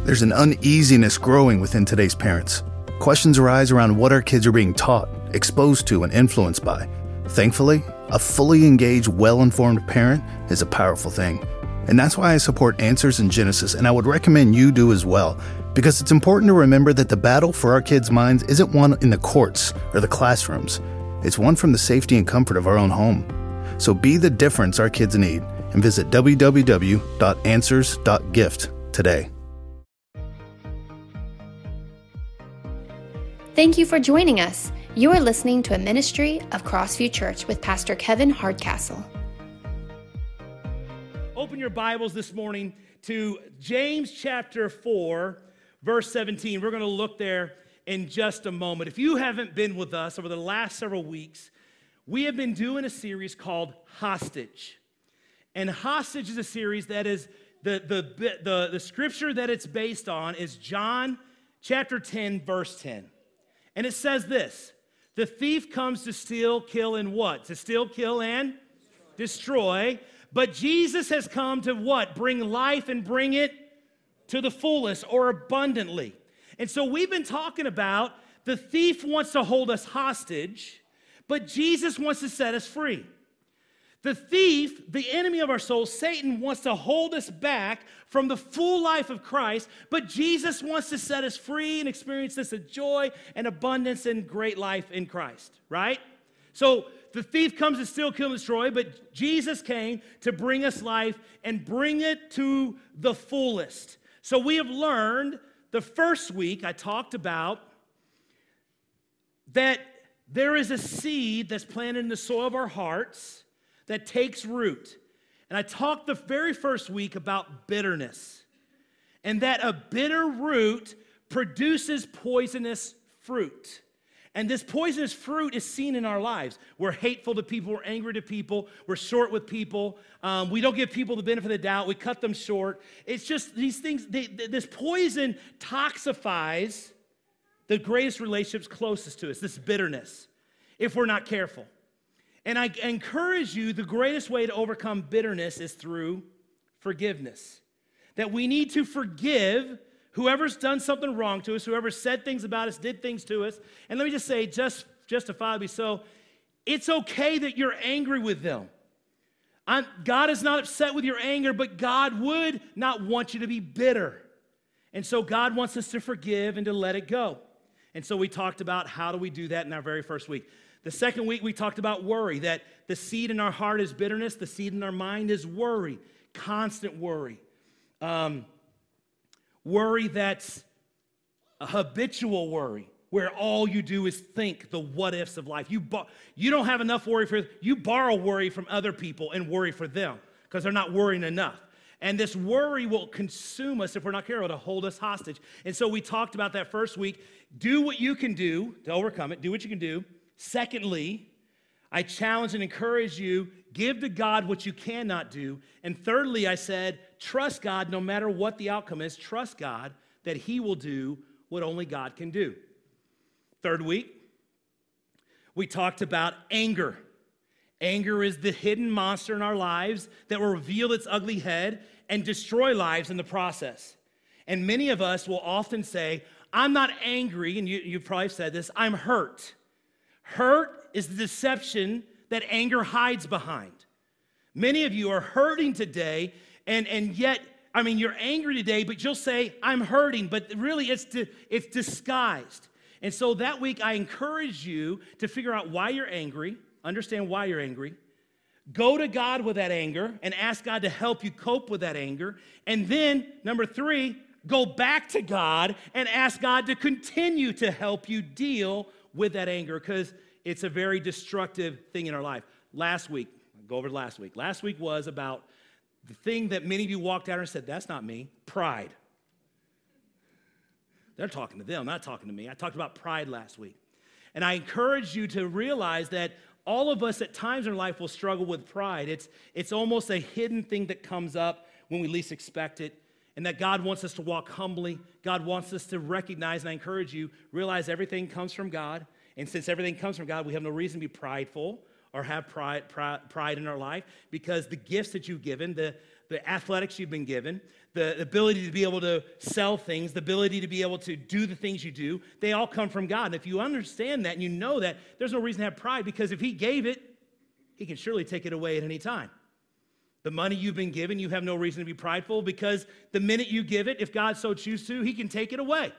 There's an uneasiness growing within today's parents. Questions arise around what our kids are being taught, exposed to, and influenced by. Thankfully, a fully engaged, well informed parent is a powerful thing. And that's why I support Answers in Genesis, and I would recommend you do as well, because it's important to remember that the battle for our kids' minds isn't one in the courts or the classrooms, it's one from the safety and comfort of our own home. So be the difference our kids need and visit www.answers.gift today. Thank you for joining us. You are listening to a ministry of Crossview Church with Pastor Kevin Hardcastle. Open your Bibles this morning to James chapter 4, verse 17. We're going to look there in just a moment. If you haven't been with us over the last several weeks, we have been doing a series called Hostage. And Hostage is a series that is the, the, the, the scripture that it's based on is John chapter 10, verse 10. And it says this The thief comes to steal, kill, and what? To steal, kill, and destroy. But Jesus has come to what? Bring life and bring it to the fullest or abundantly. And so we've been talking about the thief wants to hold us hostage, but Jesus wants to set us free. The thief, the enemy of our souls, Satan, wants to hold us back from the full life of Christ, but Jesus wants to set us free and experience this joy and abundance and great life in Christ, right? So the thief comes to steal, kill, and destroy, but Jesus came to bring us life and bring it to the fullest. So we have learned the first week I talked about that there is a seed that's planted in the soil of our hearts that takes root. And I talked the very first week about bitterness and that a bitter root produces poisonous fruit. And this poisonous fruit is seen in our lives. We're hateful to people, we're angry to people, we're short with people, um, we don't give people the benefit of the doubt, we cut them short. It's just these things, they, this poison toxifies the greatest relationships closest to us, this bitterness, if we're not careful. And I encourage you the greatest way to overcome bitterness is through forgiveness. That we need to forgive whoever's done something wrong to us, whoever said things about us, did things to us. And let me just say, just justifiably so, it's okay that you're angry with them. I'm, God is not upset with your anger, but God would not want you to be bitter. And so God wants us to forgive and to let it go. And so we talked about how do we do that in our very first week. The second week, we talked about worry, that the seed in our heart is bitterness, the seed in our mind is worry, constant worry. Um, worry that's a habitual worry, where all you do is think the what ifs of life. You, bo- you don't have enough worry for, you borrow worry from other people and worry for them because they're not worrying enough. And this worry will consume us if we're not careful to hold us hostage. And so we talked about that first week. Do what you can do to overcome it, do what you can do. Secondly, I challenge and encourage you give to God what you cannot do. And thirdly, I said, trust God no matter what the outcome is. Trust God that He will do what only God can do. Third week, we talked about anger. Anger is the hidden monster in our lives that will reveal its ugly head and destroy lives in the process. And many of us will often say, I'm not angry, and you, you've probably said this, I'm hurt. Hurt is the deception that anger hides behind. Many of you are hurting today, and, and yet, I mean, you're angry today, but you'll say, I'm hurting, but really it's, it's disguised. And so that week, I encourage you to figure out why you're angry, understand why you're angry, go to God with that anger, and ask God to help you cope with that anger. And then, number three, go back to God and ask God to continue to help you deal with that anger because it's a very destructive thing in our life. Last week, I'll go over to last week. Last week was about the thing that many of you walked out and said, That's not me pride. They're talking to them, not talking to me. I talked about pride last week. And I encourage you to realize that all of us at times in our life will struggle with pride. It's, it's almost a hidden thing that comes up when we least expect it and that God wants us to walk humbly. God wants us to recognize, and I encourage you, realize everything comes from God. And since everything comes from God, we have no reason to be prideful or have pride, pride, pride in our life because the gifts that you've given, the, the athletics you've been given, the ability to be able to sell things, the ability to be able to do the things you do, they all come from God. And if you understand that and you know that, there's no reason to have pride because if He gave it, He can surely take it away at any time. The money you've been given, you have no reason to be prideful because the minute you give it, if God so chooses to, He can take it away.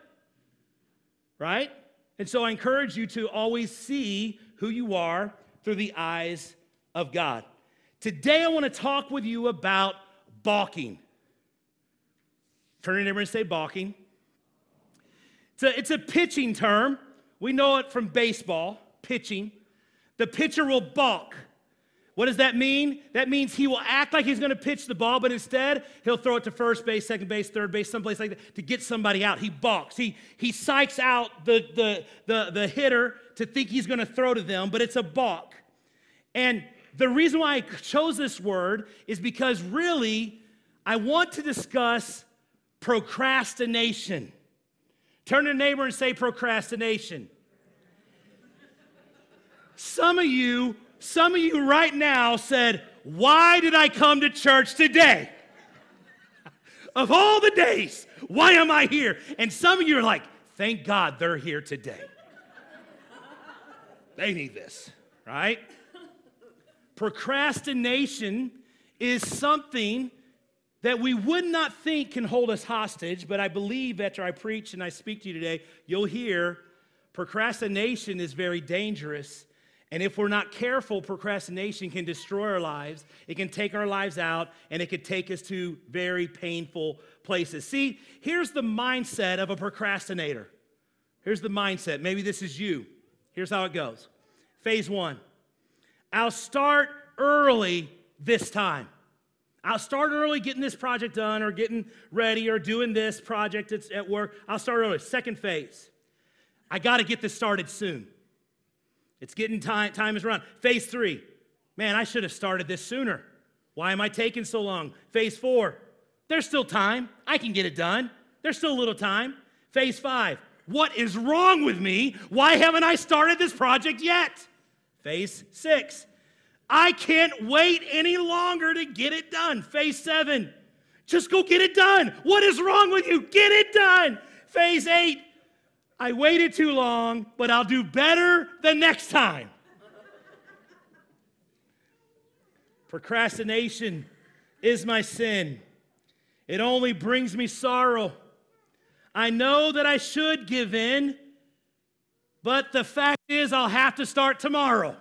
Right? And so I encourage you to always see who you are through the eyes of God. Today I want to talk with you about balking. Turn to your neighbor and say balking. It's a, it's a pitching term. We know it from baseball, pitching. The pitcher will balk. What does that mean? That means he will act like he's going to pitch the ball, but instead he'll throw it to first base, second base, third base, someplace like that to get somebody out. He balks. He, he psychs out the, the, the, the hitter to think he's going to throw to them, but it's a balk. And the reason why I chose this word is because really I want to discuss procrastination. Turn to neighbor and say procrastination. Some of you some of you right now said, Why did I come to church today? of all the days, why am I here? And some of you are like, Thank God they're here today. they need this, right? Procrastination is something that we would not think can hold us hostage, but I believe after I preach and I speak to you today, you'll hear procrastination is very dangerous and if we're not careful, procrastination can destroy our lives. It can take our lives out and it could take us to very painful places. See, here's the mindset of a procrastinator. Here's the mindset. Maybe this is you. Here's how it goes Phase one I'll start early this time. I'll start early getting this project done or getting ready or doing this project at work. I'll start early. Second phase I got to get this started soon. It's getting time, time is run. Phase three, man, I should have started this sooner. Why am I taking so long? Phase four, there's still time. I can get it done. There's still a little time. Phase five, what is wrong with me? Why haven't I started this project yet? Phase six, I can't wait any longer to get it done. Phase seven, just go get it done. What is wrong with you? Get it done. Phase eight, I waited too long, but I'll do better the next time. Procrastination is my sin. It only brings me sorrow. I know that I should give in, but the fact is, I'll have to start tomorrow.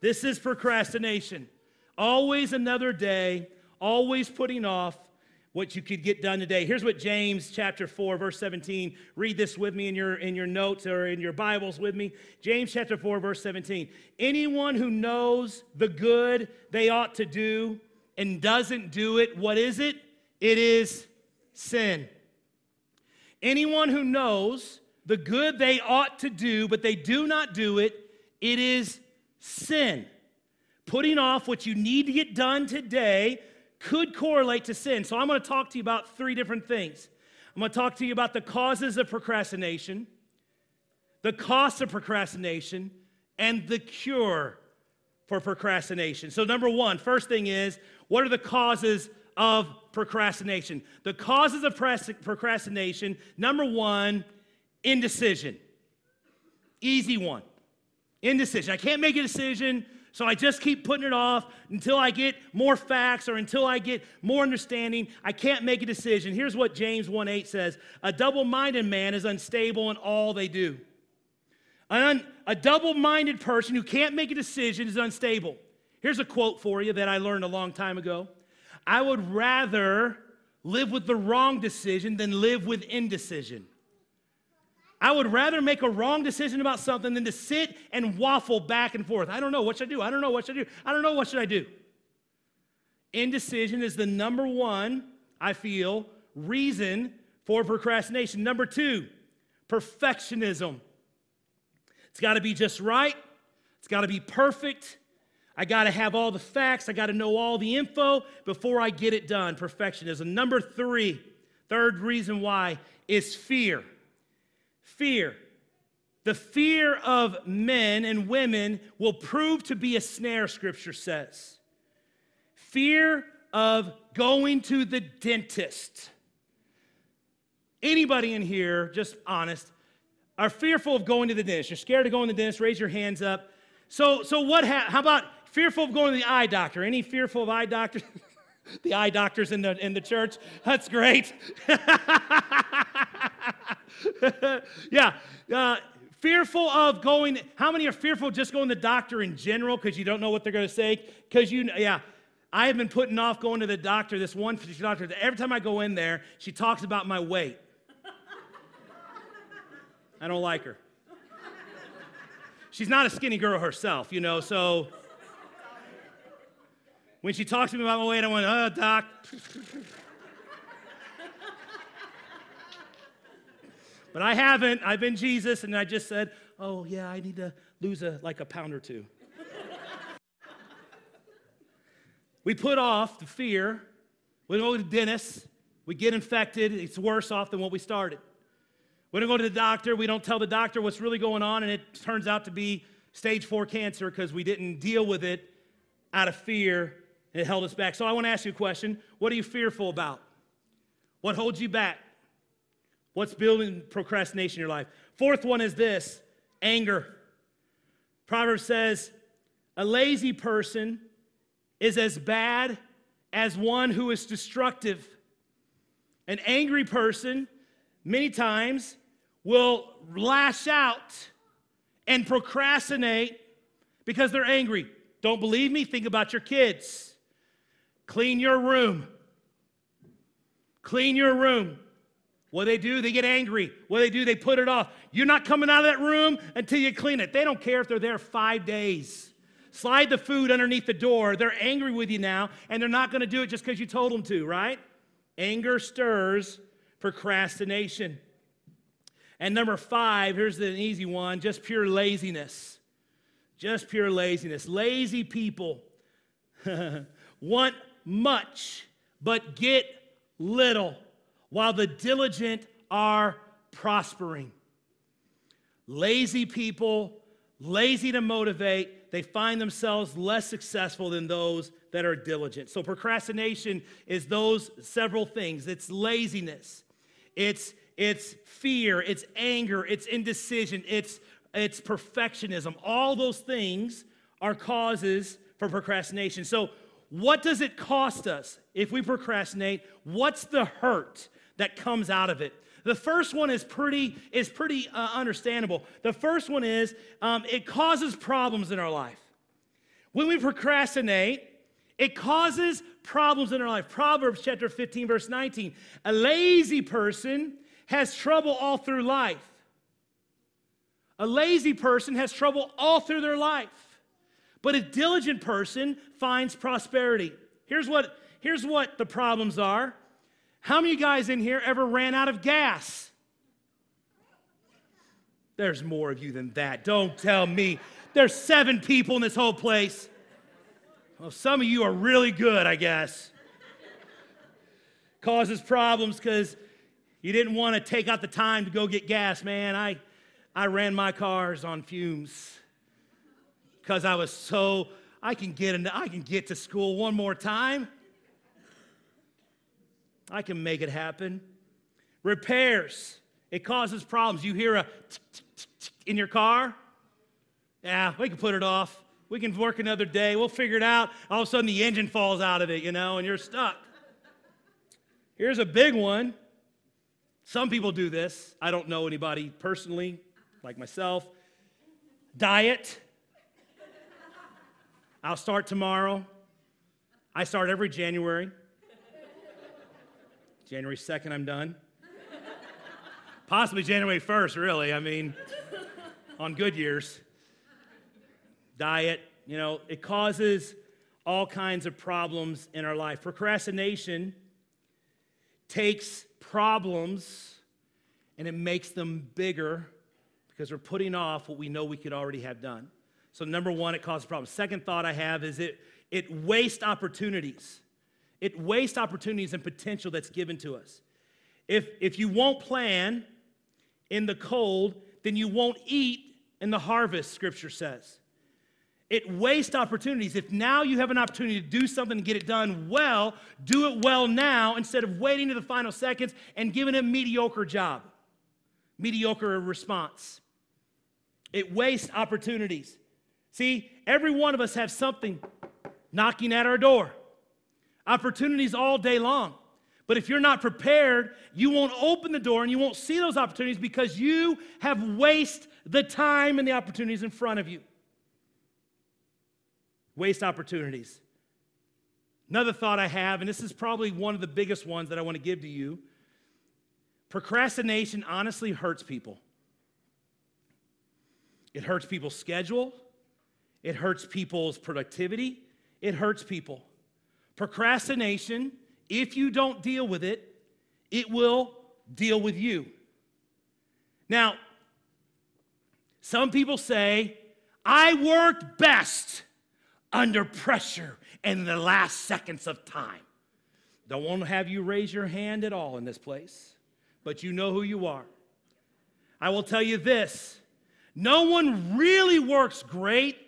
This is procrastination. Always another day, always putting off, what you could get done today. Here's what James chapter 4 verse 17. Read this with me in your in your notes or in your Bibles with me. James chapter 4 verse 17. Anyone who knows the good they ought to do and doesn't do it, what is it? It is sin. Anyone who knows the good they ought to do but they do not do it, it is sin. Putting off what you need to get done today could correlate to sin. So I'm going to talk to you about three different things. I'm going to talk to you about the causes of procrastination, the cost of procrastination, and the cure for procrastination. So, number one, first thing is what are the causes of procrastination? The causes of procrastination, number one, indecision. Easy one. Indecision. I can't make a decision so I just keep putting it off until I get more facts or until I get more understanding. I can't make a decision. Here's what James 1:8 says A double minded man is unstable in all they do. Un- a double minded person who can't make a decision is unstable. Here's a quote for you that I learned a long time ago I would rather live with the wrong decision than live with indecision. I would rather make a wrong decision about something than to sit and waffle back and forth. I don't know. What should I do? I don't know. What should I do? I don't know. What should I do? Indecision is the number one, I feel, reason for procrastination. Number two, perfectionism. It's got to be just right, it's got to be perfect. I got to have all the facts, I got to know all the info before I get it done. Perfectionism. Number three, third reason why is fear. Fear. The fear of men and women will prove to be a snare, scripture says. Fear of going to the dentist. Anybody in here, just honest, are fearful of going to the dentist? You're scared of going to the dentist? Raise your hands up. So, so what? Ha- how about fearful of going to the eye doctor? Any fearful of eye doctors? the eye doctors in the in the church. That's great. yeah. Uh, fearful of going. How many are fearful just going to the doctor in general because you don't know what they're going to say? Because you, yeah. I have been putting off going to the doctor. This one physician doctor. Every time I go in there, she talks about my weight. I don't like her. She's not a skinny girl herself, you know, so when she talks to me about my weight, I went, oh, doc. But I haven't. I've been Jesus, and I just said, oh, yeah, I need to lose a, like a pound or two. we put off the fear. We go to the dentist. We get infected. It's worse off than what we started. We don't go to the doctor. We don't tell the doctor what's really going on, and it turns out to be stage four cancer because we didn't deal with it out of fear and it held us back. So I want to ask you a question What are you fearful about? What holds you back? What's building procrastination in your life? Fourth one is this anger. Proverbs says, A lazy person is as bad as one who is destructive. An angry person many times will lash out and procrastinate because they're angry. Don't believe me? Think about your kids. Clean your room. Clean your room. What they do, they get angry. What they do, they put it off. You're not coming out of that room until you clean it. They don't care if they're there five days. Slide the food underneath the door. They're angry with you now, and they're not going to do it just because you told them to, right? Anger stirs procrastination. And number five, here's an easy one just pure laziness. Just pure laziness. Lazy people want much, but get little, while the diligent are prospering. Lazy people, lazy to motivate, they find themselves less successful than those that are diligent. So, procrastination is those several things it's laziness, it's, it's fear, it's anger, it's indecision, it's, it's perfectionism. All those things are causes for procrastination. So, what does it cost us if we procrastinate? What's the hurt that comes out of it? The first one is pretty, is pretty uh, understandable. The first one is um, it causes problems in our life. When we procrastinate, it causes problems in our life. Proverbs chapter 15, verse 19. A lazy person has trouble all through life. A lazy person has trouble all through their life. But a diligent person finds prosperity. Here's what, here's what the problems are. How many guys in here ever ran out of gas? There's more of you than that. Don't tell me. There's seven people in this whole place. Well, some of you are really good, I guess. Causes problems because you didn't want to take out the time to go get gas, man. I, I ran my cars on fumes because I was so, I can get into, I can get to school one more time. I can make it happen. Repairs, it causes problems. You hear a in your car? Yeah, we can put it off. We can work another day. We'll figure it out. All of a sudden, the engine falls out of it, you know, and you're stuck. Here's a big one. Some people do this. I don't know anybody personally, like myself. Diet. I'll start tomorrow. I start every January. January 2nd, I'm done. Possibly January 1st, really. I mean, on good years. Diet, you know, it causes all kinds of problems in our life. Procrastination takes problems and it makes them bigger because we're putting off what we know we could already have done. So, number one, it causes problems. Second thought I have is it, it wastes opportunities. It wastes opportunities and potential that's given to us. If, if you won't plan in the cold, then you won't eat in the harvest, scripture says. It wastes opportunities. If now you have an opportunity to do something and get it done well, do it well now instead of waiting to the final seconds and giving a mediocre job, mediocre response. It wastes opportunities. See, every one of us have something knocking at our door. Opportunities all day long. But if you're not prepared, you won't open the door and you won't see those opportunities because you have wasted the time and the opportunities in front of you. Waste opportunities. Another thought I have, and this is probably one of the biggest ones that I want to give to you procrastination honestly hurts people. It hurts people's schedule, it hurts people's productivity, it hurts people. Procrastination if you don't deal with it, it will deal with you. Now, some people say, I work best under pressure in the last seconds of time. Don't want to have you raise your hand at all in this place, but you know who you are. I will tell you this no one really works great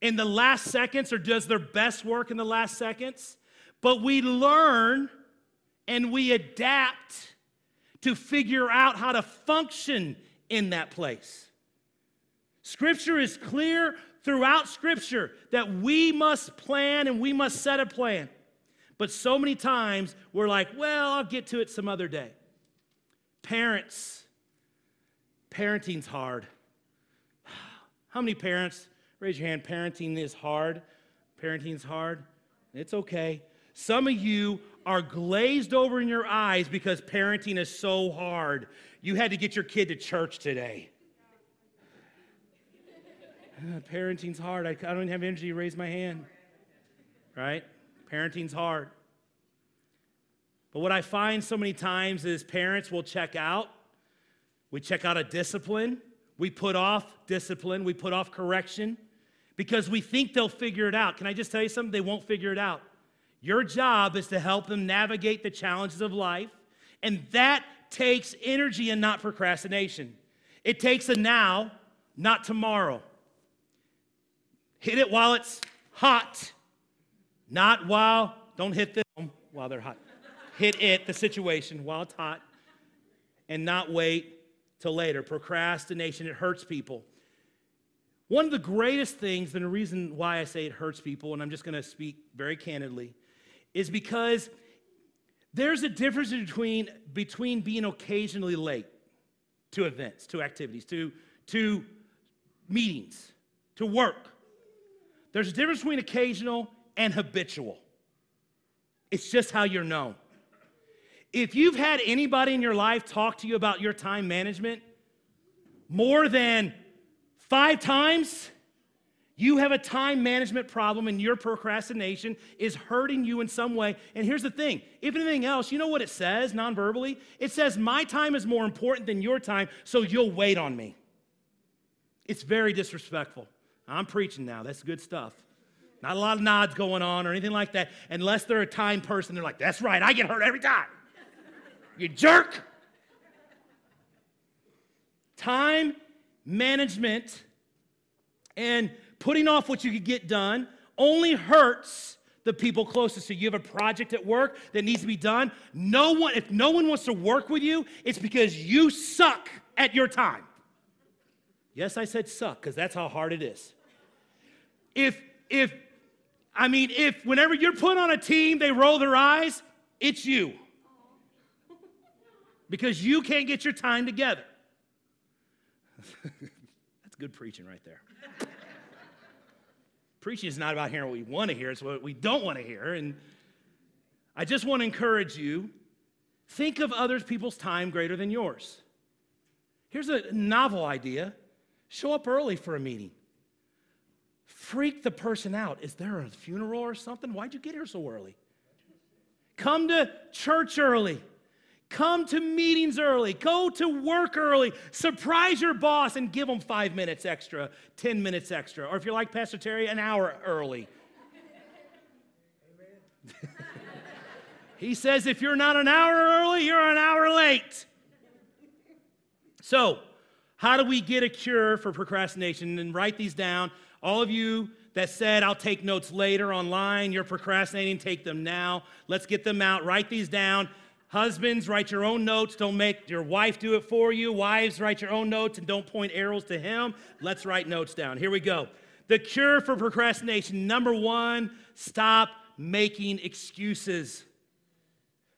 in the last seconds or does their best work in the last seconds. But we learn and we adapt to figure out how to function in that place. Scripture is clear throughout Scripture that we must plan and we must set a plan. But so many times we're like, well, I'll get to it some other day. Parents, parenting's hard. How many parents, raise your hand, parenting is hard? Parenting's hard. It's okay. Some of you are glazed over in your eyes because parenting is so hard. You had to get your kid to church today. Uh, parenting's hard. I, I don't even have energy to raise my hand. Right? Parenting's hard. But what I find so many times is parents will check out. We check out a discipline. We put off discipline. We put off correction because we think they'll figure it out. Can I just tell you something? They won't figure it out. Your job is to help them navigate the challenges of life, and that takes energy and not procrastination. It takes a now, not tomorrow. Hit it while it's hot, not while, don't hit them while they're hot. Hit it, the situation, while it's hot, and not wait till later. Procrastination, it hurts people. One of the greatest things, and the reason why I say it hurts people, and I'm just gonna speak very candidly, is because there's a difference between, between being occasionally late to events, to activities, to, to meetings, to work. There's a difference between occasional and habitual. It's just how you're known. If you've had anybody in your life talk to you about your time management more than five times, you have a time management problem and your procrastination is hurting you in some way. And here's the thing if anything else, you know what it says nonverbally? It says, My time is more important than your time, so you'll wait on me. It's very disrespectful. I'm preaching now. That's good stuff. Not a lot of nods going on or anything like that, unless they're a time person. They're like, That's right, I get hurt every time. You jerk. Time management and putting off what you could get done only hurts the people closest to you. You have a project at work that needs to be done. No one, if no one wants to work with you, it's because you suck at your time. Yes, I said suck, because that's how hard it is. If, if, I mean, if whenever you're put on a team, they roll their eyes, it's you. Because you can't get your time together. that's good preaching right there. Preaching is not about hearing what we want to hear, it's what we don't want to hear. And I just want to encourage you think of other people's time greater than yours. Here's a novel idea show up early for a meeting. Freak the person out. Is there a funeral or something? Why'd you get here so early? Come to church early. Come to meetings early. Go to work early. Surprise your boss and give them five minutes extra, 10 minutes extra. Or if you're like Pastor Terry, an hour early. he says if you're not an hour early, you're an hour late. So, how do we get a cure for procrastination? And write these down. All of you that said, I'll take notes later online. You're procrastinating, take them now. Let's get them out. Write these down. Husbands, write your own notes. Don't make your wife do it for you. Wives, write your own notes and don't point arrows to him. Let's write notes down. Here we go. The cure for procrastination number one, stop making excuses.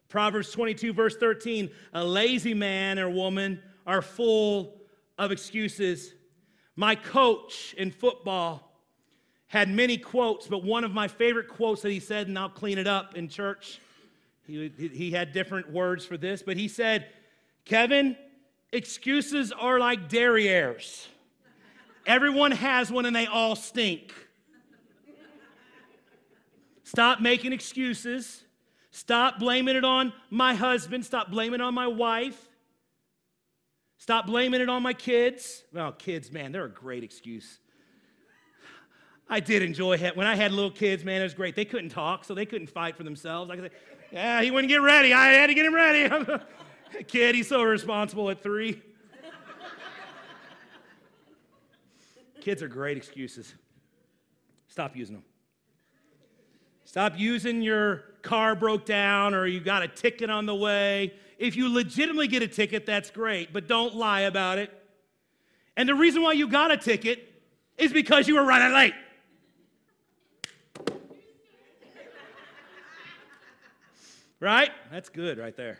Proverbs 22, verse 13 a lazy man or woman are full of excuses. My coach in football had many quotes, but one of my favorite quotes that he said, and I'll clean it up in church, he, he had different words for this, but he said, Kevin, excuses are like derrieres. Everyone has one and they all stink. Stop making excuses. Stop blaming it on my husband. Stop blaming it on my wife. Stop blaming it on my kids. Well, kids, man, they're a great excuse. I did enjoy it. When I had little kids, man, it was great. They couldn't talk, so they couldn't fight for themselves. I could say, yeah, he wouldn't get ready. I had to get him ready. Kid, he's so responsible at three. Kids are great excuses. Stop using them. Stop using your car broke down or you got a ticket on the way. If you legitimately get a ticket, that's great, but don't lie about it. And the reason why you got a ticket is because you were running late. Right? That's good right there.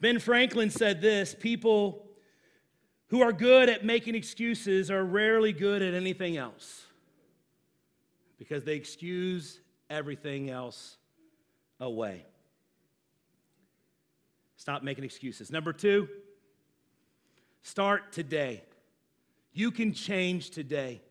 Ben Franklin said this people who are good at making excuses are rarely good at anything else because they excuse everything else away. Stop making excuses. Number two, start today. You can change today.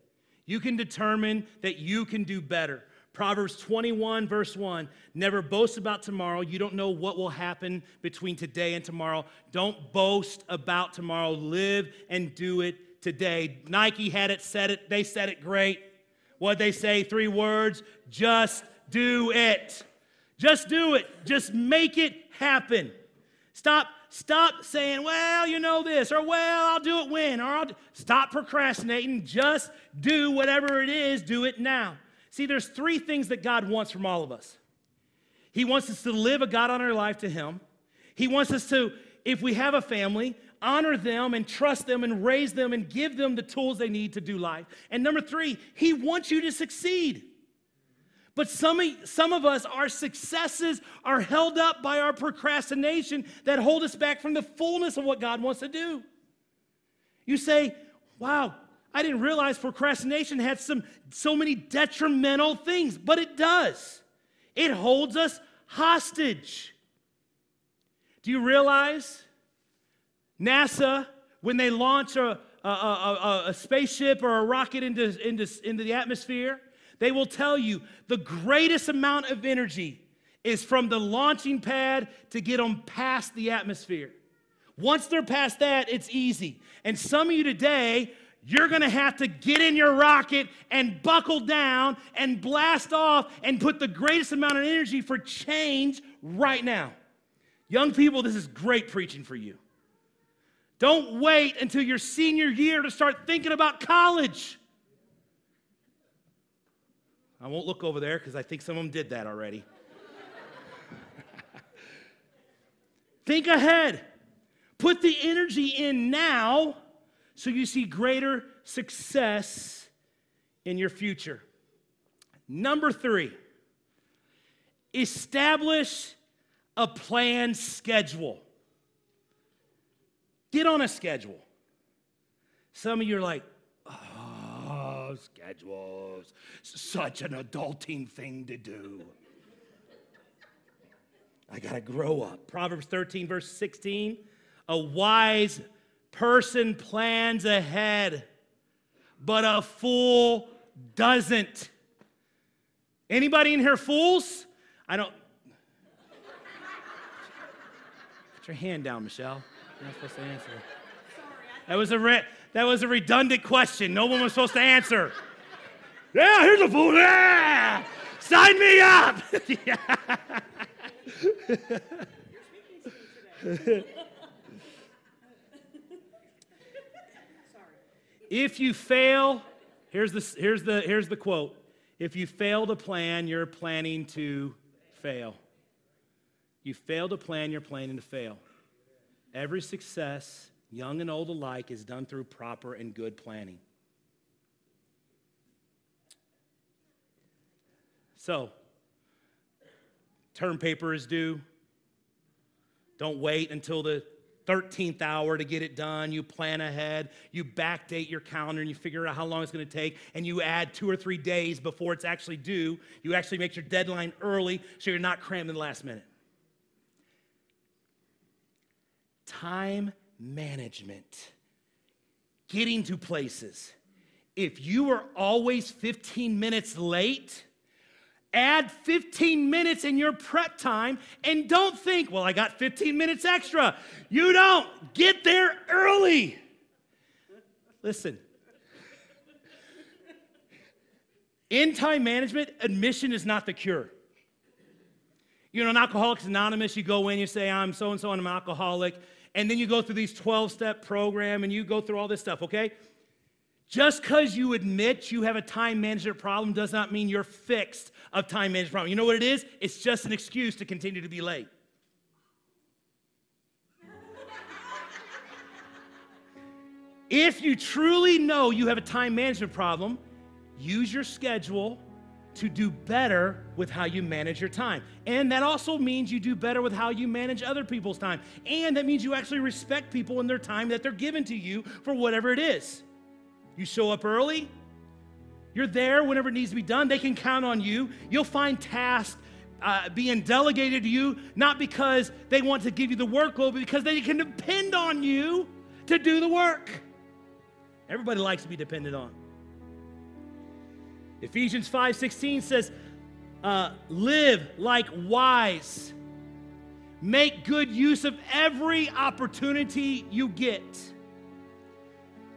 You can determine that you can do better. Proverbs 21, verse 1 Never boast about tomorrow. You don't know what will happen between today and tomorrow. Don't boast about tomorrow. Live and do it today. Nike had it, said it, they said it great. What they say? Three words just do it. Just do it. Just make it happen. Stop stop saying, well, you know this, or well, I'll do it when, or I'll stop procrastinating. Just do whatever it is, do it now. See, there's three things that God wants from all of us. He wants us to live a God honored life to Him. He wants us to, if we have a family, honor them and trust them and raise them and give them the tools they need to do life. And number three, He wants you to succeed. But some, some of us, our successes are held up by our procrastination that hold us back from the fullness of what God wants to do. You say, wow, I didn't realize procrastination had some so many detrimental things, but it does. It holds us hostage. Do you realize NASA, when they launch a, a, a, a spaceship or a rocket into, into, into the atmosphere, they will tell you the greatest amount of energy is from the launching pad to get them past the atmosphere. Once they're past that, it's easy. And some of you today you're going to have to get in your rocket and buckle down and blast off and put the greatest amount of energy for change right now. Young people, this is great preaching for you. Don't wait until your senior year to start thinking about college. I won't look over there because I think some of them did that already. think ahead. Put the energy in now so you see greater success in your future. Number three, establish a planned schedule. Get on a schedule. Some of you are like, oh, schedules, such an adulting thing to do. I got to grow up. Proverbs 13, verse 16 a wise person plans ahead, but a fool doesn't. Anybody in here fools? I don't. Put your hand down, Michelle. You're not supposed to answer. That was a re- that was a redundant question. No one was supposed to answer. Yeah, here's a fool. Yeah, sign me up. If you fail, Here's the, here's, the, here's the quote If you fail to plan, you're planning to fail. You fail to plan, you're planning to fail. Every success, young and old alike, is done through proper and good planning. So, term paper is due. Don't wait until the 13th hour to get it done. You plan ahead. You backdate your calendar and you figure out how long it's going to take. And you add two or three days before it's actually due. You actually make your deadline early so you're not crammed in the last minute. Time management, getting to places. If you are always 15 minutes late, Add 15 minutes in your prep time and don't think, well, I got 15 minutes extra. You don't. Get there early. Listen. In time management, admission is not the cure. You know, in Alcoholics Anonymous, you go in, you say, I'm so and so, and I'm an alcoholic. And then you go through these 12 step program and you go through all this stuff, okay? Just because you admit you have a time management problem does not mean you're fixed of time management problem. You know what it is? It's just an excuse to continue to be late. if you truly know you have a time management problem, use your schedule to do better with how you manage your time. And that also means you do better with how you manage other people's time. And that means you actually respect people and their time that they're given to you for whatever it is. You show up early, you're there whenever it needs to be done. They can count on you. You'll find tasks uh, being delegated to you, not because they want to give you the workload, but because they can depend on you to do the work. Everybody likes to be depended on. Ephesians 5:16 says, uh, "Live like wise. Make good use of every opportunity you get."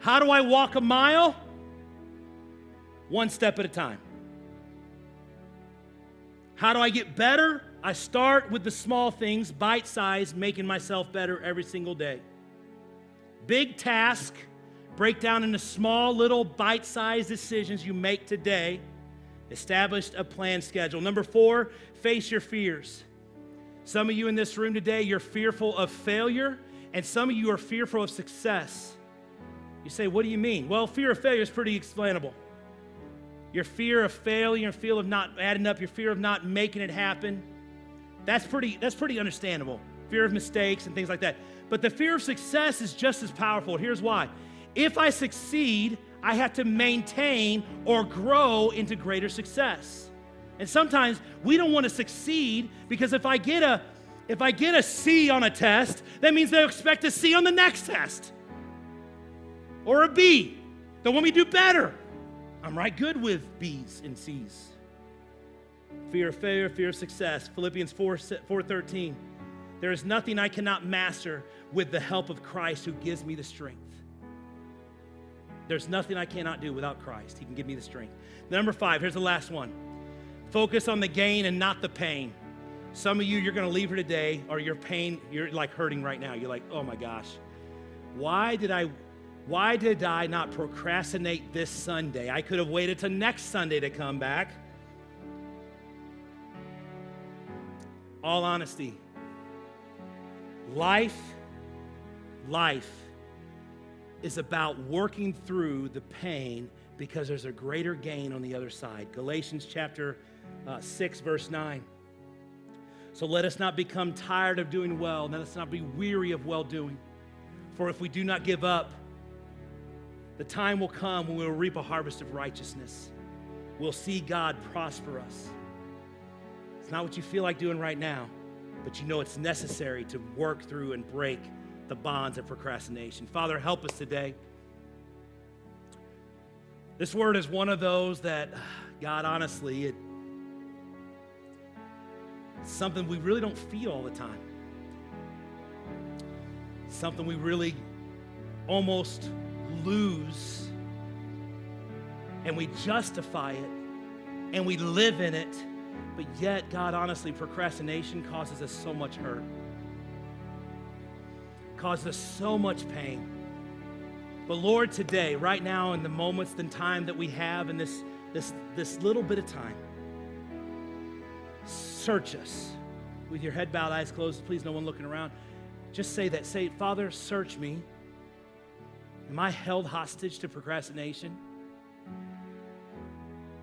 How do I walk a mile? One step at a time. How do I get better? I start with the small things, bite size, making myself better every single day. Big task, break down into small, little, bite sized decisions you make today. Establish a plan schedule. Number four, face your fears. Some of you in this room today, you're fearful of failure, and some of you are fearful of success. You say, What do you mean? Well, fear of failure is pretty explainable. Your fear of failure, your fear of not adding up, your fear of not making it happen. That's pretty, that's pretty understandable. Fear of mistakes and things like that. But the fear of success is just as powerful. Here's why. If I succeed, I have to maintain or grow into greater success. And sometimes we don't want to succeed because if I get a if I get a C on a test, that means they'll expect a C on the next test or a B. Want me to do better. I'm right good with B's and C's. Fear of failure, fear of success. Philippians 4, 4.13. There is nothing I cannot master with the help of Christ who gives me the strength. There's nothing I cannot do without Christ. He can give me the strength. Number five, here's the last one. Focus on the gain and not the pain. Some of you, you're going to leave here today, or your pain, you're like hurting right now. You're like, oh my gosh, why did I why did I not procrastinate this Sunday? I could have waited till next Sunday to come back. All honesty, life, life is about working through the pain because there's a greater gain on the other side. Galatians chapter uh, 6, verse 9. So let us not become tired of doing well, let us not be weary of well doing. For if we do not give up, the time will come when we will reap a harvest of righteousness. We'll see God prosper us. It's not what you feel like doing right now, but you know it's necessary to work through and break the bonds of procrastination. Father, help us today. This word is one of those that, God, honestly, it, it's something we really don't feel all the time. Something we really almost lose and we justify it and we live in it, but yet, God, honestly, procrastination causes us so much hurt, causes us so much pain. But Lord, today, right now, in the moments and time that we have in this, this, this little bit of time, search us. With your head bowed, eyes closed, please, no one looking around. Just say that. Say, Father, search me. Am I held hostage to procrastination?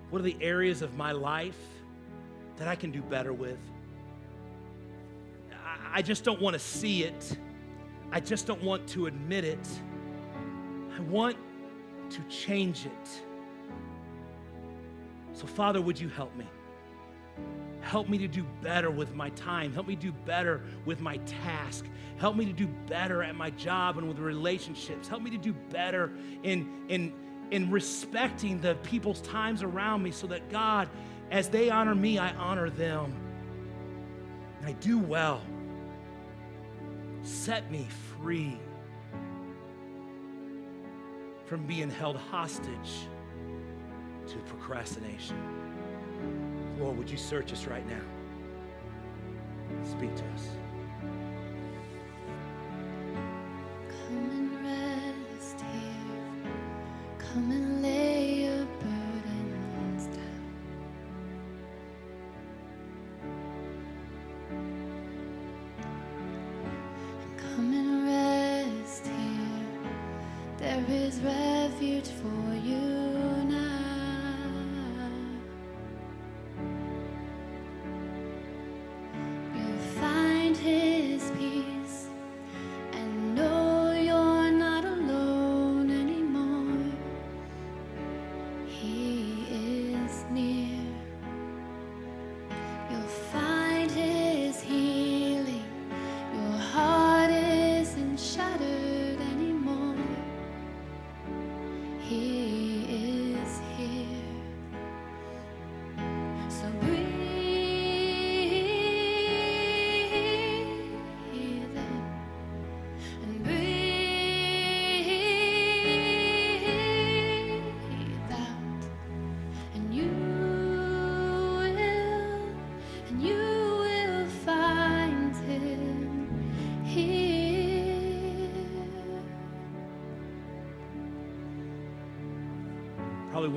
What are the areas of my life that I can do better with? I just don't want to see it. I just don't want to admit it. I want to change it. So, Father, would you help me? Help me to do better with my time. Help me do better with my task. Help me to do better at my job and with relationships. Help me to do better in, in, in respecting the people's times around me so that God, as they honor me, I honor them. And I do well. Set me free from being held hostage to procrastination. Lord, would you search us right now? Speak to us.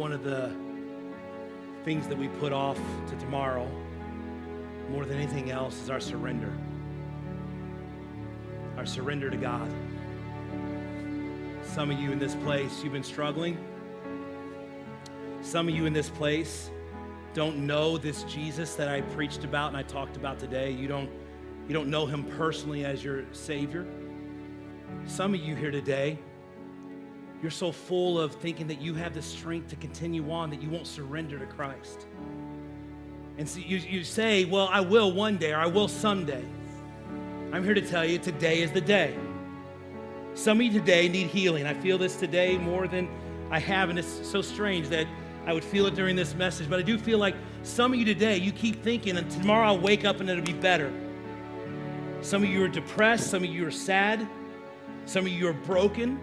One of the things that we put off to tomorrow more than anything else is our surrender. Our surrender to God. Some of you in this place, you've been struggling. Some of you in this place don't know this Jesus that I preached about and I talked about today. You don't, you don't know him personally as your Savior. Some of you here today, you're so full of thinking that you have the strength to continue on that you won't surrender to Christ. And so you, you say, Well, I will one day or I will someday. I'm here to tell you today is the day. Some of you today need healing. I feel this today more than I have, and it's so strange that I would feel it during this message, but I do feel like some of you today, you keep thinking, and tomorrow I'll wake up and it'll be better. Some of you are depressed, some of you are sad, some of you are broken.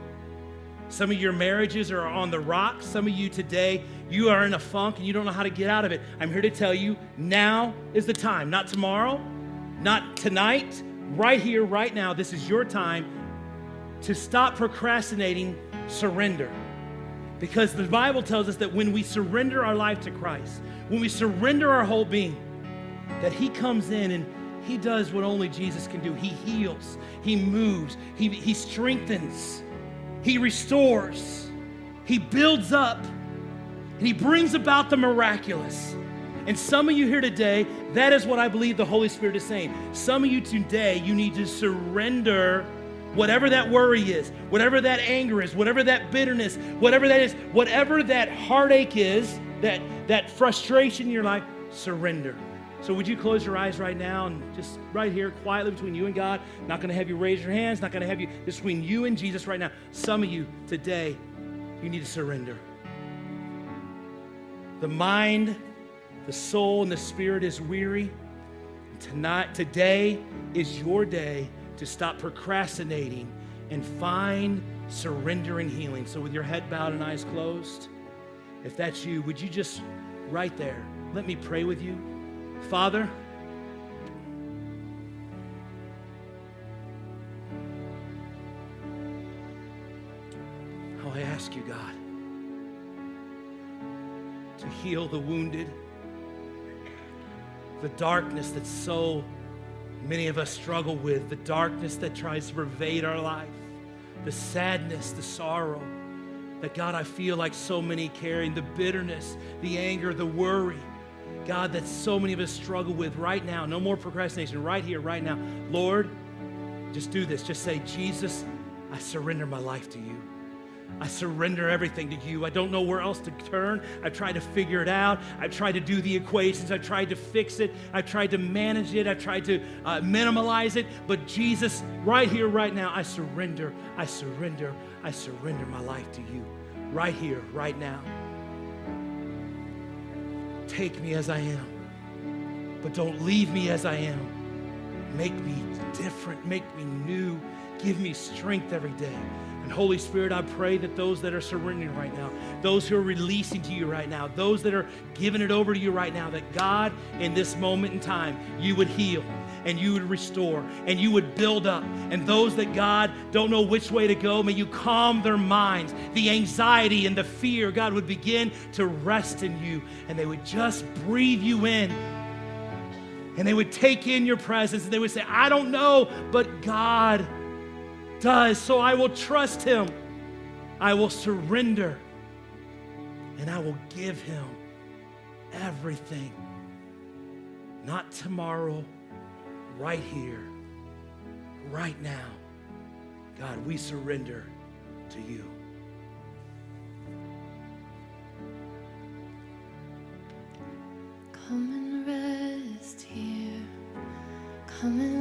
Some of your marriages are on the rocks. Some of you today, you are in a funk and you don't know how to get out of it. I'm here to tell you now is the time, not tomorrow, not tonight, right here, right now. This is your time to stop procrastinating, surrender. Because the Bible tells us that when we surrender our life to Christ, when we surrender our whole being, that He comes in and He does what only Jesus can do. He heals, He moves, He, he strengthens. He restores, He builds up, and He brings about the miraculous. And some of you here today, that is what I believe the Holy Spirit is saying. Some of you today, you need to surrender whatever that worry is, whatever that anger is, whatever that bitterness, whatever that is, whatever that heartache is, that, that frustration in your life, surrender. So would you close your eyes right now and just right here, quietly between you and God? Not going to have you raise your hands. Not going to have you just between you and Jesus right now. Some of you today, you need to surrender. The mind, the soul, and the spirit is weary. Tonight, today is your day to stop procrastinating and find surrender and healing. So with your head bowed and eyes closed, if that's you, would you just right there let me pray with you? Father, I ask you, God, to heal the wounded, the darkness that so many of us struggle with, the darkness that tries to pervade our life, the sadness, the sorrow that God, I feel like so many carrying, the bitterness, the anger, the worry. God, that so many of us struggle with right now. No more procrastination, right here, right now. Lord, just do this. Just say, Jesus, I surrender my life to you. I surrender everything to you. I don't know where else to turn. I've tried to figure it out. I've tried to do the equations. I've tried to fix it. I've tried to manage it. I've tried to uh, minimalize it. But Jesus, right here, right now, I surrender. I surrender. I surrender my life to you. Right here, right now. Take me as I am, but don't leave me as I am. Make me different. Make me new. Give me strength every day. And Holy Spirit, I pray that those that are surrendering right now, those who are releasing to you right now, those that are giving it over to you right now, that God, in this moment in time, you would heal and you would restore and you would build up. And those that God don't know which way to go, may you calm their minds. The anxiety and the fear, God, would begin to rest in you and they would just breathe you in. And they would take in your presence and they would say, I don't know, but God does. So I will trust him. I will surrender. And I will give him everything. Not tomorrow, right here, right now. God, we surrender to you. Come and rest here. Come and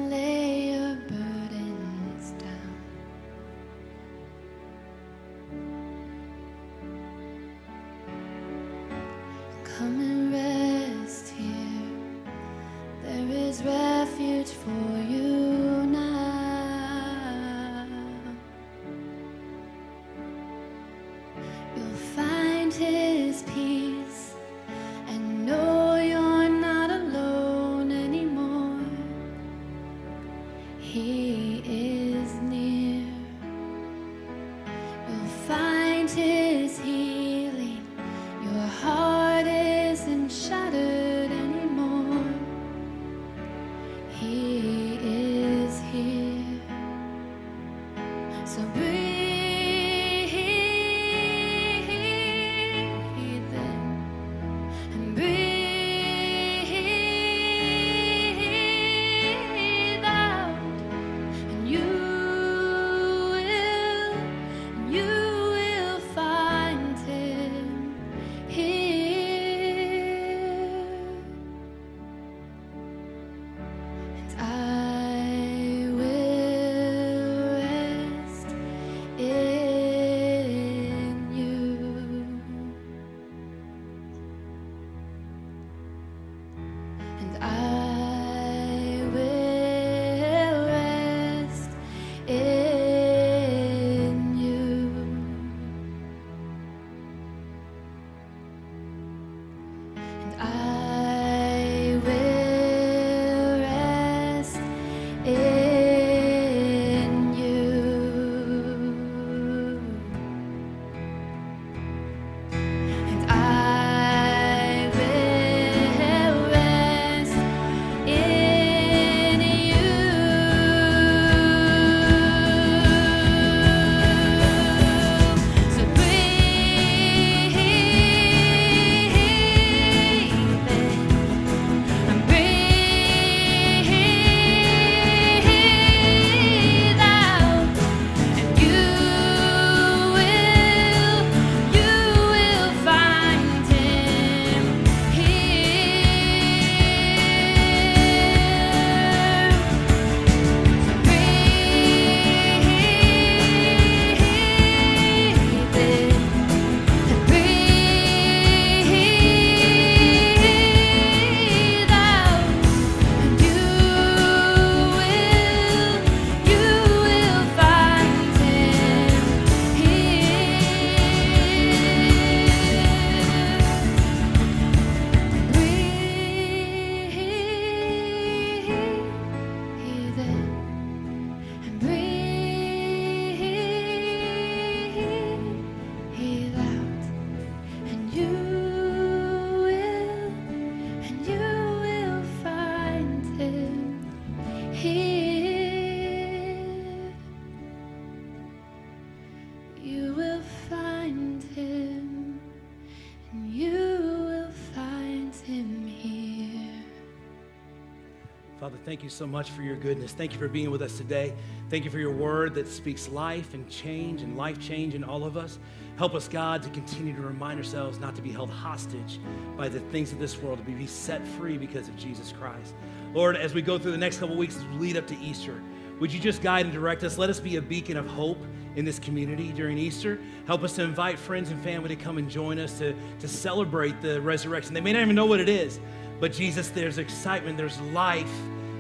thank you so much for your goodness. Thank you for being with us today. Thank you for your word that speaks life and change and life change in all of us. Help us, God, to continue to remind ourselves not to be held hostage by the things of this world, to be set free because of Jesus Christ. Lord, as we go through the next couple weeks, lead up to Easter, would you just guide and direct us? Let us be a beacon of hope in this community during Easter. Help us to invite friends and family to come and join us to, to celebrate the resurrection. They may not even know what it is, but Jesus, there's excitement, there's life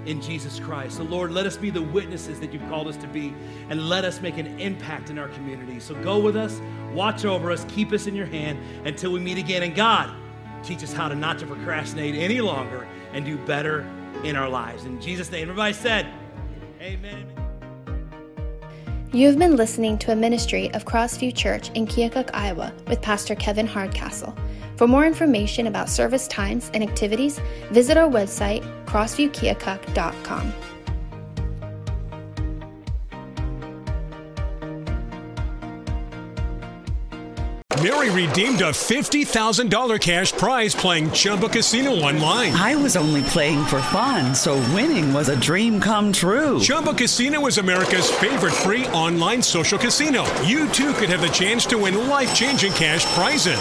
in Jesus Christ. So, Lord, let us be the witnesses that you've called us to be, and let us make an impact in our community. So, go with us, watch over us, keep us in your hand until we meet again. And God, teach us how to not to procrastinate any longer and do better in our lives. In Jesus' name, everybody said, Amen. You have been listening to a ministry of Crossview Church in Keokuk, Iowa, with Pastor Kevin Hardcastle. For more information about service times and activities, visit our website, crossviewkeokuk.com. Mary redeemed a $50,000 cash prize playing Chumba Casino online. I was only playing for fun, so winning was a dream come true. Chumba Casino is America's favorite free online social casino. You too could have the chance to win life changing cash prizes.